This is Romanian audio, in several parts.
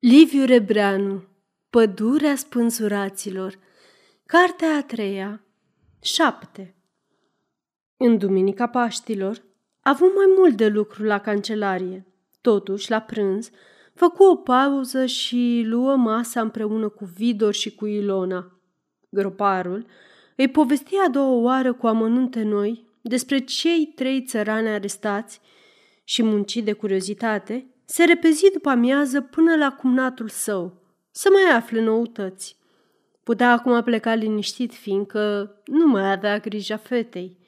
Liviu Rebreanu Pădurea spânzuraților Cartea a treia 7 În Duminica Paștilor avut mai mult de lucru la cancelarie. Totuși, la prânz, făcu o pauză și luă masa împreună cu Vidor și cu Ilona. Groparul îi povesti a doua oară cu amănunte noi despre cei trei țărani arestați și muncit de curiozitate, se repezi după amiază până la cumnatul său, să mai afle noutăți. Putea acum pleca liniștit, fiindcă nu mai avea grija fetei.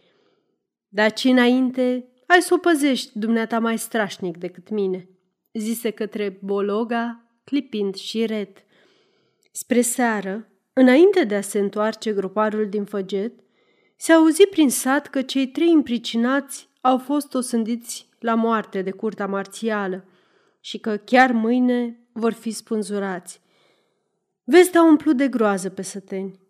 Dar ci înainte ai să o păzești dumneata mai strașnic decât mine, zise către Bologa, clipind și red. Spre seară, înainte de a se întoarce groparul din făget, se auzi prin sat că cei trei impricinați au fost osândiți la moarte de curta marțială și că chiar mâine vor fi spânzurați. Vestea umplut de groază pe săteni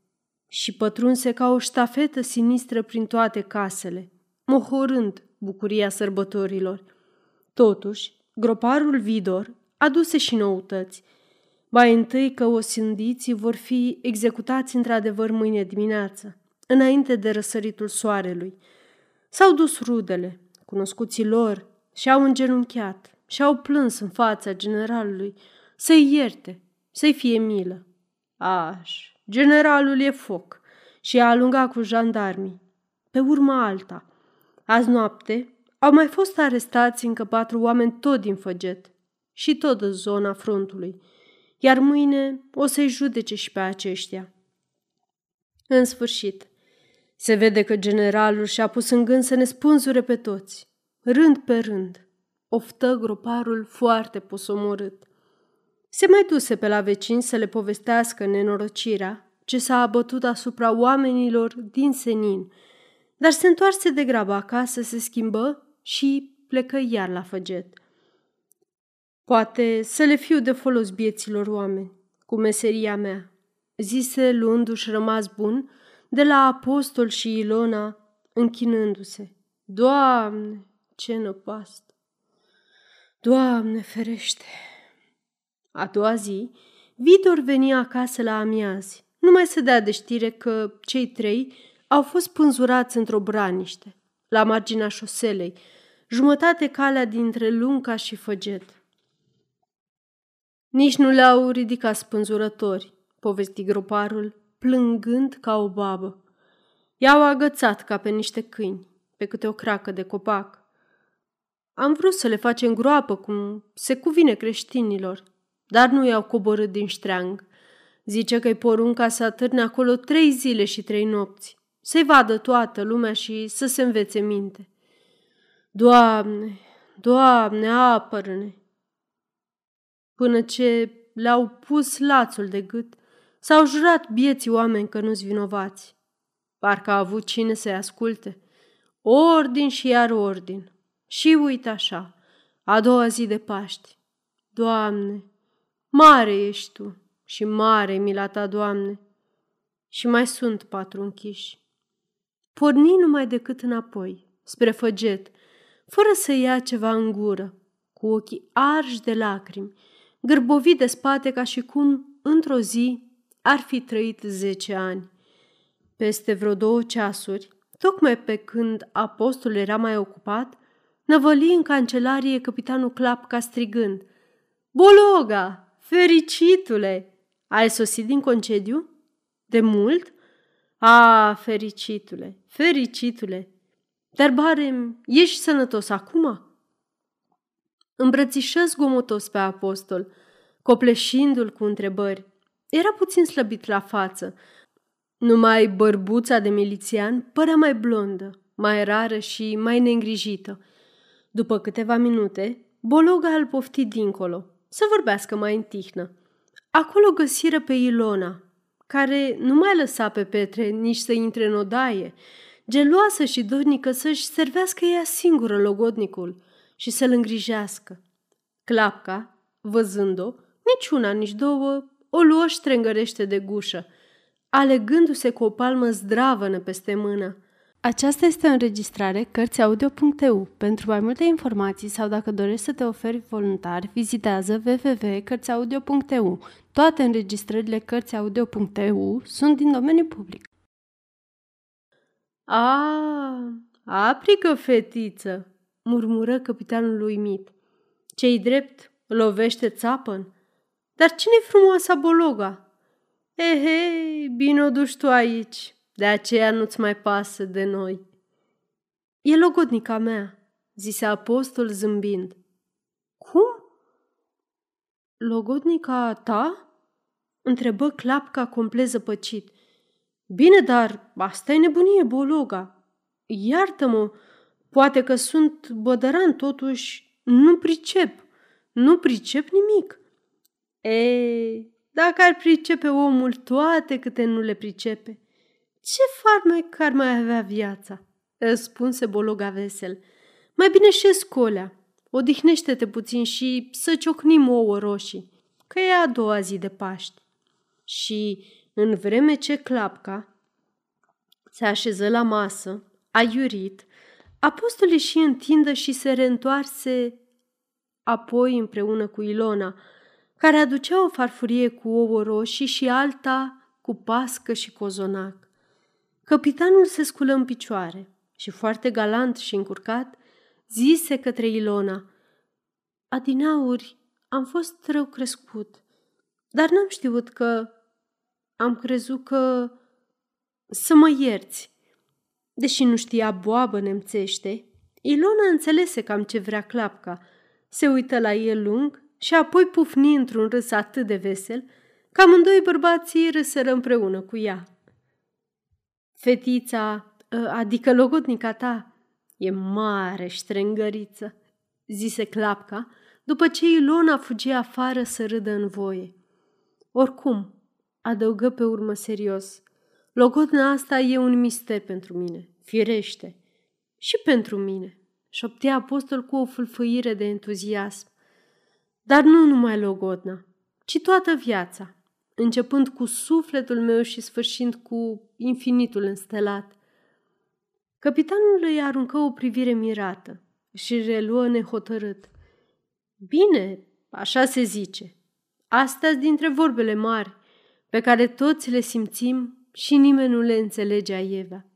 și pătrunse ca o ștafetă sinistră prin toate casele, mohorând bucuria sărbătorilor. Totuși, groparul Vidor aduse și noutăți. Mai întâi că osândiții vor fi executați într-adevăr mâine dimineață, înainte de răsăritul soarelui. S-au dus rudele, cunoscuții lor, și au îngenunchiat și-au plâns în fața generalului să-i ierte, să-i fie milă. Aș, generalul e foc și a alungat cu jandarmii. Pe urma alta, azi noapte au mai fost arestați încă patru oameni tot din Făget și tot în zona frontului, iar mâine o să-i judece și pe aceștia. În sfârșit, se vede că generalul și-a pus în gând să ne spânzure pe toți, rând pe rând, oftă groparul foarte posomorât. Se mai duse pe la vecini să le povestească nenorocirea ce s-a abătut asupra oamenilor din senin, dar se întoarse de grabă acasă, se schimbă și plecă iar la făget. Poate să le fiu de folos bieților oameni, cu meseria mea, zise luându-și rămas bun de la apostol și Ilona, închinându-se. Doamne, ce năpastă! Doamne ferește! A doua zi, Vitor veni acasă la amiazi, numai să dea de știre că cei trei au fost pânzurați într-o braniște, la marginea șoselei, jumătate calea dintre Lunca și Făget. Nici nu le-au ridicat spânzurători, povesti groparul, plângând ca o babă. I-au agățat ca pe niște câini, pe câte o cracă de copac. Am vrut să le facem groapă, cum se cuvine creștinilor, dar nu i-au coborât din ștreang. Zice că-i porunca să atârne acolo trei zile și trei nopți, să-i vadă toată lumea și să se învețe minte. Doamne, Doamne, apără-ne! Până ce le-au pus lațul de gât, s-au jurat bieții oameni că nu-s vinovați. Parcă a avut cine să-i asculte. Ordin și iar ordin. Și uite așa, a doua zi de Paști. Doamne, mare ești Tu și mare mila Ta, Doamne. Și mai sunt patru închiși. Porni numai decât înapoi, spre făget, fără să ia ceva în gură, cu ochii arși de lacrimi, gârbovit de spate ca și cum, într-o zi, ar fi trăit zece ani. Peste vreo două ceasuri, tocmai pe când apostolul era mai ocupat, năvăli în cancelarie capitanul Clapca strigând Bologa, fericitule, ai sosit din concediu? De mult? A, fericitule, fericitule, dar barem, ești sănătos acum? Îmbrățișă zgomotos pe apostol, copleșindu-l cu întrebări. Era puțin slăbit la față, numai bărbuța de milițian părea mai blondă, mai rară și mai neîngrijită – după câteva minute, Bologa îl pofti dincolo, să vorbească mai în tihnă. Acolo găsiră pe Ilona, care nu mai lăsa pe Petre nici să intre în odaie, geloasă și dornică să-și servească ea singură logodnicul și să-l îngrijească. Clapca, văzând-o, nici una, nici două, o luă ștrengărește de gușă, alegându-se cu o palmă zdravănă peste mână. Aceasta este o înregistrare Cărțiaudio.eu. Pentru mai multe informații sau dacă dorești să te oferi voluntar, vizitează www.cărțiaudio.eu. Toate înregistrările Cărțiaudio.eu sunt din domeniu public. A, aplică fetiță, murmură capitanul uimit. Cei drept, lovește țapăn? Dar cine-i frumoasa bologa? Ehe, bine o duci tu aici, de aceea nu-ți mai pasă de noi. E logodnica mea, zise apostol zâmbind. Cum? Logodnica ta? Întrebă clapca complet zăpăcit. Bine, dar asta e nebunie, bologa. Iartă-mă, poate că sunt bădăran, totuși nu pricep. Nu pricep nimic. E, dacă ar pricepe omul toate câte nu le pricepe, ce farmec ar mai avea viața? Răspunse Bologa vesel. Mai bine și scolea. Odihnește-te puțin și să ciocnim ouă roșii, că e a doua zi de Paști. Și în vreme ce clapca se așeză la masă, aiurit, apostolii și întindă și se reîntoarse apoi împreună cu Ilona, care aducea o farfurie cu ouă roșii și alta cu pască și cozonac. Capitanul se sculă în picioare și, foarte galant și încurcat, zise către Ilona, Adinauri, am fost rău crescut, dar n-am știut că... Am crezut că... Să mă ierți. Deși nu știa boabă nemțește, Ilona înțelese cam ce vrea clapca. Se uită la el lung și apoi pufni într-un râs atât de vesel că amândoi bărbații râsără împreună cu ea. Fetița, ă, adică logodnica ta, e mare ștrengăriță, zise Clapca, după ce Ilona fugi afară să râdă în voie. Oricum, adăugă pe urmă serios, logodna asta e un mister pentru mine, firește. Și pentru mine, șoptea apostol cu o fâlfâire de entuziasm. Dar nu numai logodna, ci toată viața, începând cu sufletul meu și sfârșind cu infinitul înstelat. Capitanul îi aruncă o privire mirată și reluă nehotărât. Bine, așa se zice. Astea dintre vorbele mari, pe care toți le simțim și nimeni nu le înțelege aievea.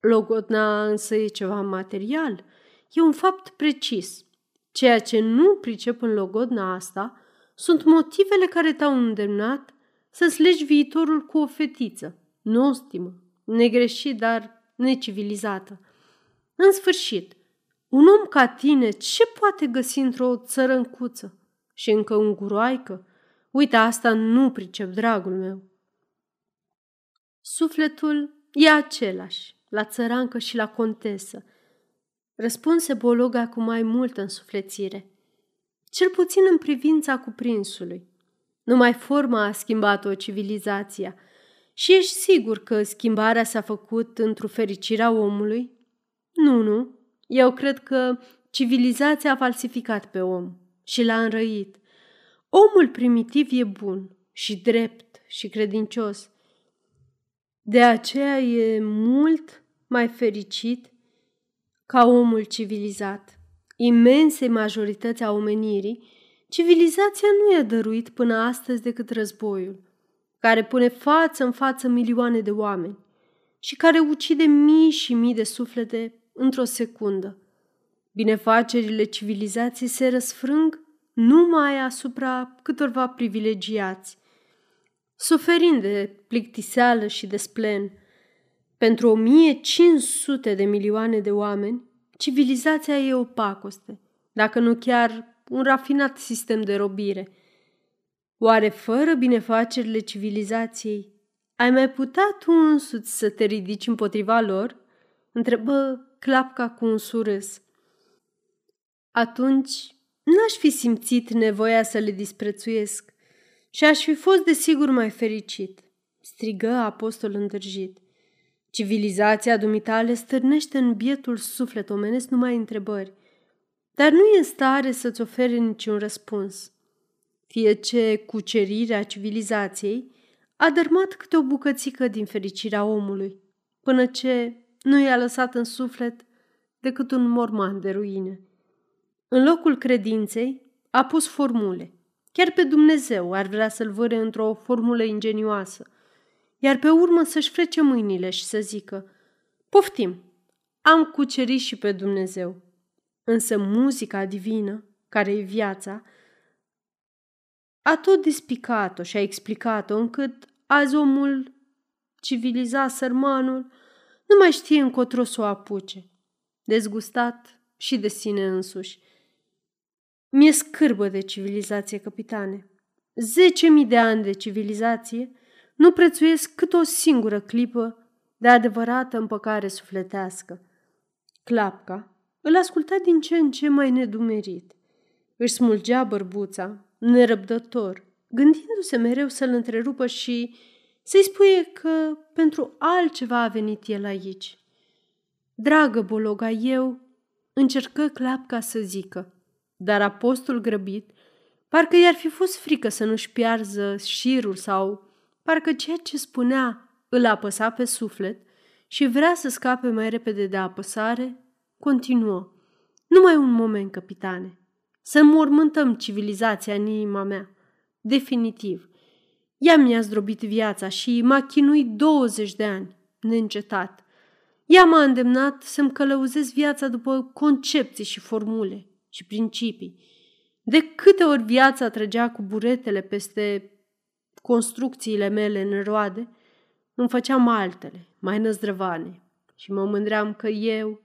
Logotna însă e ceva material, e un fapt precis. Ceea ce nu pricep în logodna asta sunt motivele care te-au îndemnat să-ți legi viitorul cu o fetiță, nostimă, negreșit, dar necivilizată. În sfârșit, un om ca tine ce poate găsi într-o țărâncuță? Și încă un guroaică? Uite, asta nu pricep, dragul meu. Sufletul e același, la țărancă și la contesă, răspunse Bologa cu mai multă însuflețire, cel puțin în privința cuprinsului. Numai forma a schimbat-o civilizația. Și ești sigur că schimbarea s-a făcut într-o fericirea omului? Nu, nu. Eu cred că civilizația a falsificat pe om și l-a înrăit. Omul primitiv e bun și drept și credincios. De aceea e mult mai fericit ca omul civilizat. Imense majorități a omenirii Civilizația nu e dăruit până astăzi decât războiul, care pune față în față milioane de oameni și care ucide mii și mii de suflete într-o secundă. Binefacerile civilizației se răsfrâng numai asupra câtorva privilegiați, suferind de plictiseală și de splen. Pentru 1500 de milioane de oameni, civilizația e o pacoste, dacă nu chiar un rafinat sistem de robire. Oare fără binefacerile civilizației, ai mai putea tu însuți să te ridici împotriva lor? Întrebă clapca cu un surâs. Atunci n-aș fi simțit nevoia să le disprețuiesc și aș fi fost desigur mai fericit, strigă apostol îndrăjit. Civilizația dumitale stârnește în bietul suflet omenesc numai întrebări – dar nu e în stare să-ți ofere niciun răspuns. Fie ce cucerirea civilizației a dărmat câte o bucățică din fericirea omului, până ce, nu i-a lăsat în suflet decât un morman de ruine. În locul credinței a pus formule. Chiar pe Dumnezeu ar vrea să-l văre într-o formulă ingenioasă, iar pe urmă să-și frece mâinile și să zică Poftim, am cucerit și pe Dumnezeu. Însă muzica divină, care e viața, a tot despicat-o și a explicat-o încât azi omul civilizat sărmanul nu mai știe încotro să o apuce. Dezgustat și de sine însuși. Mi-e scârbă de civilizație, capitane. Zece mii de ani de civilizație nu prețuiesc cât o singură clipă de adevărată împăcare sufletească. Clapca îl asculta din ce în ce mai nedumerit. Își smulgea bărbuța, nerăbdător, gândindu-se mereu să-l întrerupă și să-i spune că pentru altceva a venit el aici. Dragă Bologa, eu încercă clapca să zică, dar apostol grăbit, parcă i-ar fi fost frică să nu-și piarză șirul sau parcă ceea ce spunea îl apăsa pe suflet și vrea să scape mai repede de apăsare, continuă. Numai un moment, capitane. Să mormântăm civilizația în inima mea. Definitiv. Ea mi-a zdrobit viața și m-a chinuit 20 de ani, neîncetat. Ea m-a îndemnat să-mi călăuzesc viața după concepții și formule și principii. De câte ori viața trăgea cu buretele peste construcțiile mele în roade, îmi făceam altele, mai năzdrăvane, și mă mândream că eu,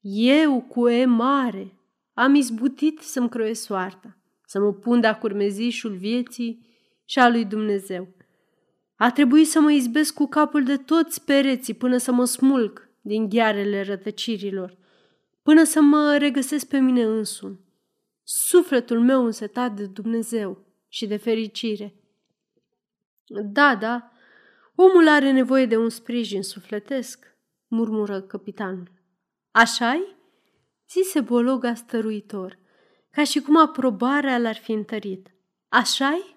eu cu E mare, am izbutit să-mi croiesc soarta, să mă pun de-a curmezișul vieții și a lui Dumnezeu. A trebuit să mă izbesc cu capul de toți pereții până să mă smulg din ghearele rătăcirilor, până să mă regăsesc pe mine însumi. Sufletul meu însetat de Dumnezeu și de fericire. Da, da, omul are nevoie de un sprijin sufletesc, murmură capitanul. Așa-i? zise Bologa stăruitor, ca și cum aprobarea l-ar fi întărit. Așa-i?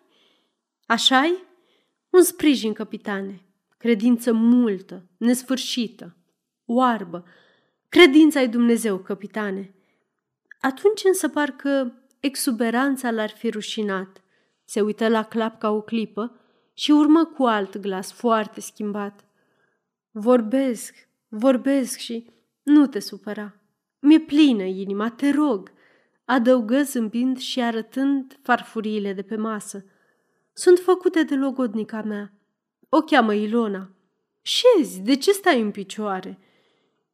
Așa-i? Un sprijin, capitane. Credință multă, nesfârșită, oarbă. Credința ai Dumnezeu, capitane. Atunci însă parcă exuberanța l-ar fi rușinat. Se uită la clap ca o clipă și urmă cu alt glas foarte schimbat. Vorbesc, vorbesc și nu te supăra. Mi-e plină inima, te rog, adăugă zâmbind și arătând farfuriile de pe masă. Sunt făcute de logodnica mea. O cheamă Ilona. Șezi, de ce stai în picioare?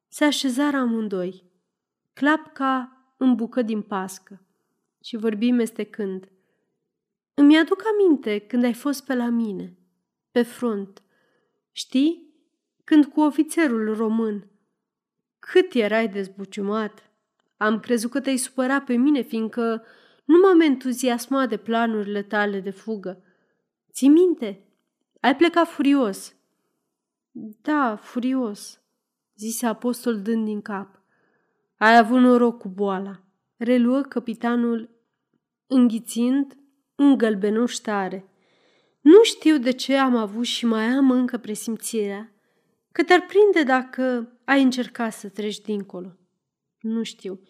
Se așezară amândoi. Clapca îmbucă din pască și vorbi mestecând. Îmi aduc aminte când ai fost pe la mine, pe front. Știi? Când cu ofițerul român. Cât erai dezbuciumat! Am crezut că te-ai supărat pe mine, fiindcă nu m-am entuziasmat de planurile tale de fugă. Ți minte? Ai plecat furios. Da, furios, zise apostol dând din cap. Ai avut noroc cu boala, reluă capitanul înghițind un gălbenuș tare. Nu știu de ce am avut și mai am încă presimțirea că te-ar prinde dacă ai încercat să treci dincolo. Nu știu.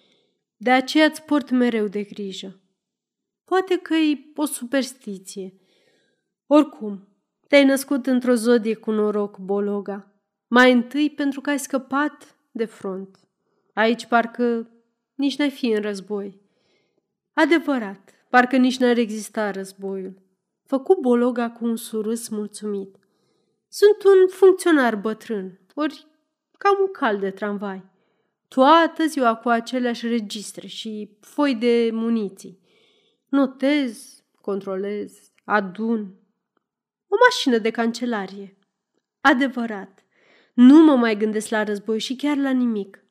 De aceea îți port mereu de grijă. Poate că e o superstiție. Oricum, te-ai născut într-o zodie cu noroc, Bologa. Mai întâi pentru că ai scăpat de front. Aici parcă nici n-ai fi în război. Adevărat, parcă nici n-ar exista războiul. Făcu Bologa cu un surâs mulțumit. Sunt un funcționar bătrân, ori cam un cal de tramvai. Toată ziua cu aceleași registre și foi de muniții. Notez, controlez, adun. O mașină de cancelarie. Adevărat. Nu mă mai gândesc la război și chiar la nimic.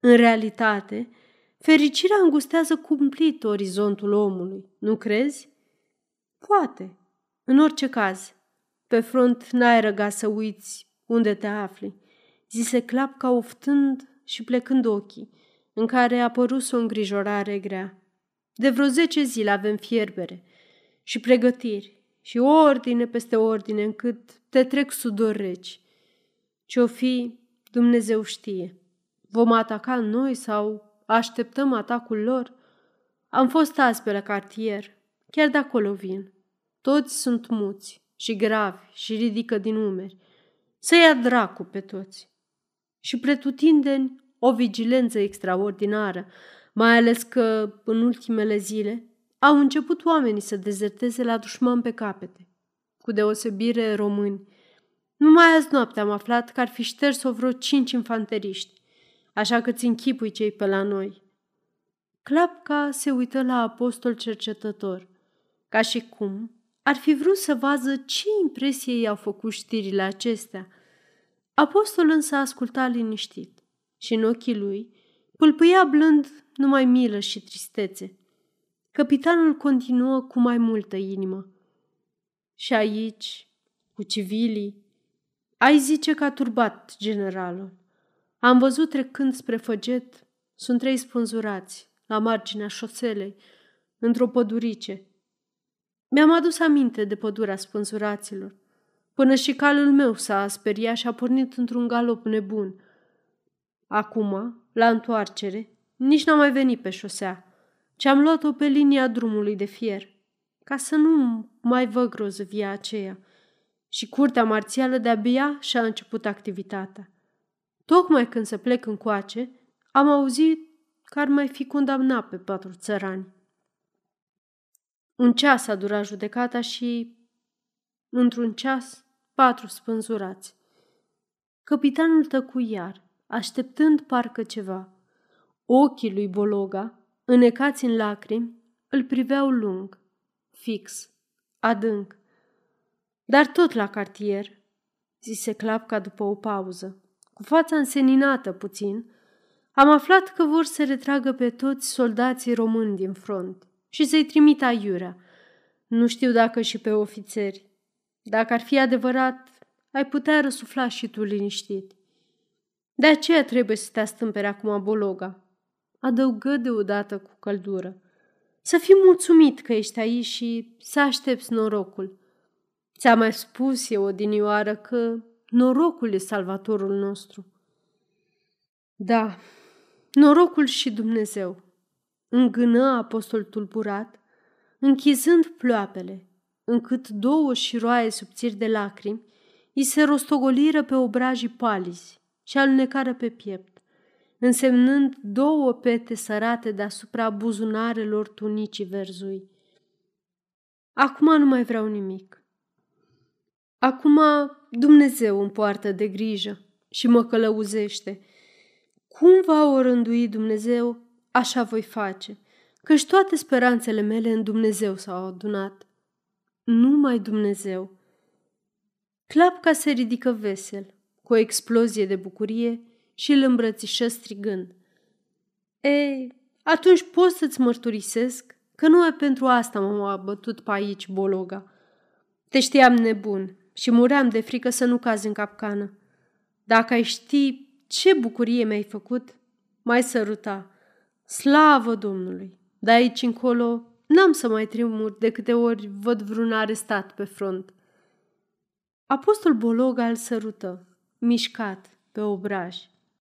În realitate, fericirea îngustează cumplit orizontul omului, nu crezi? Poate. În orice caz, pe front n-ai răga să uiți unde te afli, zise clapca oftând și plecând ochii, în care a apărut o îngrijorare grea. De vreo zece zile avem fierbere și pregătiri și ordine peste ordine încât te trec sudor reci. Ce-o fi, Dumnezeu știe. Vom ataca noi sau așteptăm atacul lor? Am fost azi pe la cartier, chiar de acolo vin. Toți sunt muți și gravi și ridică din umeri. Să ia dracu pe toți. Și pretutindeni o vigilență extraordinară, mai ales că în ultimele zile au început oamenii să dezerteze la dușman pe capete, cu deosebire români. Numai azi noapte am aflat că ar fi șters-o vreo cinci infanteriști, așa că ți închipui cei pe la noi. Clapca se uită la apostol cercetător, ca și cum ar fi vrut să vadă ce impresie i-au făcut știrile acestea. Apostol însă asculta liniștit și în ochii lui pâlpâia blând numai milă și tristețe. Capitanul continuă cu mai multă inimă. Și aici, cu civilii, ai zice că a turbat generalul. Am văzut trecând spre Făget, sunt trei spânzurați, la marginea șoselei, într-o pădurice. Mi-am adus aminte de pădurea spânzuraților. Până și calul meu s-a speriat și a pornit într-un galop nebun. Acum, la întoarcere, nici n-am mai venit pe șosea, ci am luat-o pe linia drumului de fier, ca să nu mai văd grozăvia aceea. Și curtea marțială de-abia și-a început activitatea. Tocmai când se plec încoace, am auzit că ar mai fi condamnat pe patru țărani. Un ceas a durat judecata și, într-un ceas, patru spânzurați. Capitanul tăcu iar, așteptând parcă ceva. Ochii lui Bologa, înecați în lacrimi, îl priveau lung, fix, adânc. Dar tot la cartier, zise Clapca după o pauză, cu fața înseninată puțin, am aflat că vor să retragă pe toți soldații români din front și să-i trimită aiurea. Nu știu dacă și pe ofițeri. Dacă ar fi adevărat, ai putea răsufla și tu liniștit. De aceea trebuie să te astâmpere acum Bologa, adăugă deodată cu căldură. Să fii mulțumit că ești aici și să aștepți norocul. Ți-am mai spus eu odinioară că norocul e salvatorul nostru. Da, norocul și Dumnezeu, îngână apostol tulburat, închizând ploapele, încât două șiroaie subțiri de lacrimi îi se rostogoliră pe obrajii palizi și alunecară pe piept, însemnând două pete sărate deasupra buzunarelor tunicii verzui. Acum nu mai vreau nimic. Acum Dumnezeu îmi poartă de grijă și mă călăuzește. Cum va o rândui Dumnezeu, așa voi face, căci toate speranțele mele în Dumnezeu s-au adunat. Numai Dumnezeu. Clapca se ridică vesel, cu o explozie de bucurie și îl îmbrățișă strigând. Ei, atunci pot să-ți mărturisesc că nu e pentru asta m-am abătut pe aici, Bologa. Te știam nebun și muream de frică să nu cazi în capcană. Dacă ai ști ce bucurie mi-ai făcut, mai săruta. Slavă Domnului! De aici încolo n-am să mai tremur de câte ori văd vreun arestat pe front. Apostol Bologa îl sărută, mișcat, pe obraj.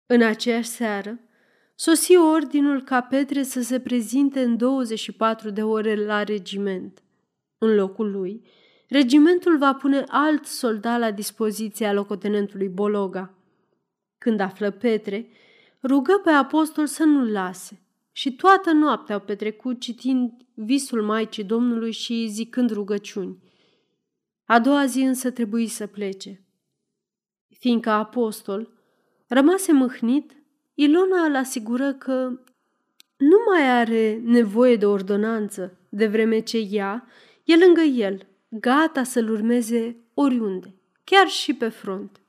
În aceeași seară, sosi ordinul ca Petre să se prezinte în 24 de ore la regiment. În locul lui, regimentul va pune alt soldat la dispoziția locotenentului Bologa. Când află Petre, rugă pe apostol să nu-l lase și toată noaptea au petrecut citind visul Maicii Domnului și zicând rugăciuni. A doua zi însă trebuie să plece. Fiindcă apostol rămase mâhnit, Ilona îl asigură că nu mai are nevoie de ordonanță, de vreme ce ea e lângă el, gata să-l urmeze oriunde, chiar și pe front.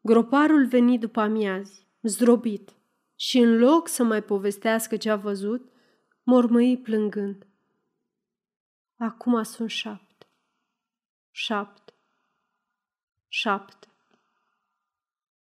Groparul veni după amiazi, zdrobit, și în loc să mai povestească ce a văzut, mormăi plângând. Acum sunt șapte. Șapte. Șapte.